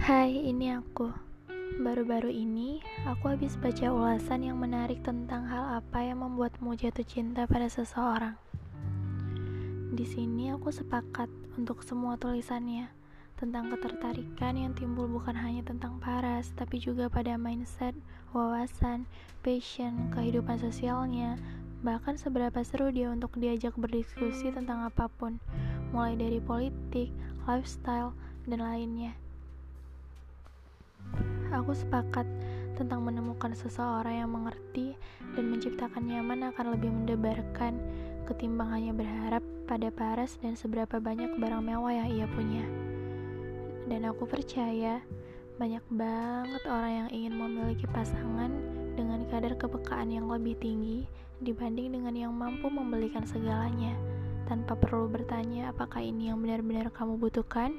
Hai, ini aku. Baru-baru ini, aku habis baca ulasan yang menarik tentang hal apa yang membuatmu jatuh cinta pada seseorang. Di sini aku sepakat untuk semua tulisannya tentang ketertarikan yang timbul bukan hanya tentang paras, tapi juga pada mindset, wawasan, passion, kehidupan sosialnya, bahkan seberapa seru dia untuk diajak berdiskusi tentang apa pun, mulai dari politik, lifestyle, dan lainnya. Aku sepakat tentang menemukan seseorang yang mengerti dan menciptakan nyaman akan lebih mendebarkan ketimbang hanya berharap pada paras dan seberapa banyak barang mewah yang ia punya. Dan aku percaya banyak banget orang yang ingin memiliki pasangan dengan kadar kepekaan yang lebih tinggi dibanding dengan yang mampu membelikan segalanya tanpa perlu bertanya apakah ini yang benar-benar kamu butuhkan.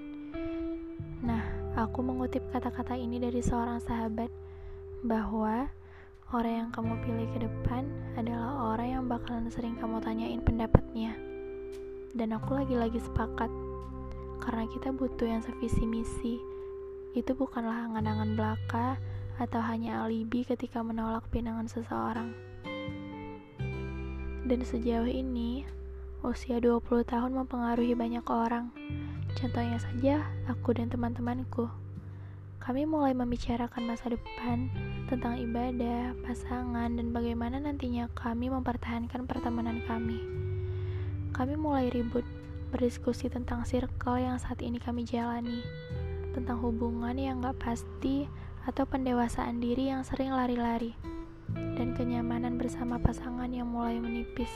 Nah, Aku mengutip kata-kata ini dari seorang sahabat bahwa orang yang kamu pilih ke depan adalah orang yang bakalan sering kamu tanyain pendapatnya. Dan aku lagi-lagi sepakat karena kita butuh yang sevisi misi. Itu bukanlah angan-angan belaka atau hanya alibi ketika menolak pinangan seseorang. Dan sejauh ini, usia 20 tahun mempengaruhi banyak orang Contohnya saja, aku dan teman-temanku. Kami mulai membicarakan masa depan, tentang ibadah, pasangan, dan bagaimana nantinya kami mempertahankan pertemanan kami. Kami mulai ribut, berdiskusi tentang circle yang saat ini kami jalani, tentang hubungan yang gak pasti atau pendewasaan diri yang sering lari-lari, dan kenyamanan bersama pasangan yang mulai menipis.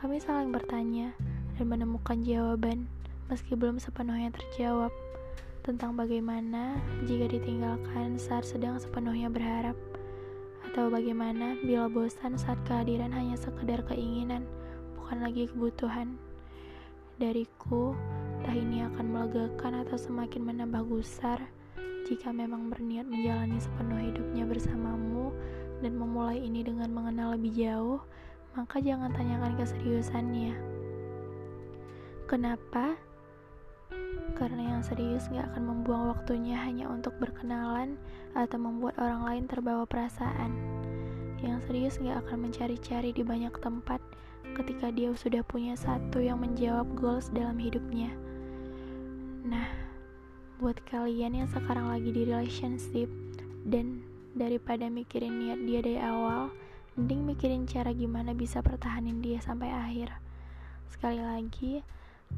Kami saling bertanya dan menemukan jawaban meski belum sepenuhnya terjawab tentang bagaimana jika ditinggalkan saat sedang sepenuhnya berharap atau bagaimana bila bosan saat kehadiran hanya sekedar keinginan bukan lagi kebutuhan. Dariku entah ini akan melegakan atau semakin menambah gusar jika memang berniat menjalani sepenuh hidupnya bersamamu dan memulai ini dengan mengenal lebih jauh maka jangan tanyakan keseriusannya. Kenapa karena yang serius gak akan membuang waktunya hanya untuk berkenalan atau membuat orang lain terbawa perasaan. Yang serius gak akan mencari-cari di banyak tempat ketika dia sudah punya satu yang menjawab goals dalam hidupnya. Nah, buat kalian yang sekarang lagi di relationship dan daripada mikirin niat dia dari awal, mending mikirin cara gimana bisa pertahanin dia sampai akhir. Sekali lagi,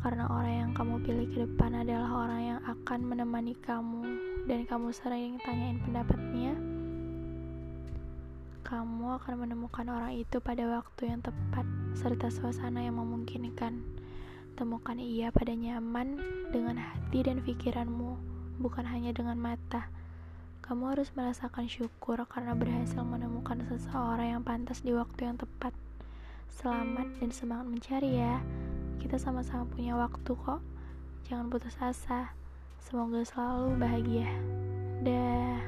karena orang yang kamu pilih ke depan adalah orang yang akan menemani kamu. Dan kamu sering tanyain pendapatnya. Kamu akan menemukan orang itu pada waktu yang tepat serta suasana yang memungkinkan. Temukan ia pada nyaman dengan hati dan pikiranmu bukan hanya dengan mata. Kamu harus merasakan syukur karena berhasil menemukan seseorang yang pantas di waktu yang tepat. Selamat dan semangat mencari ya kita sama-sama punya waktu kok. Jangan putus asa. Semoga selalu bahagia. Dah.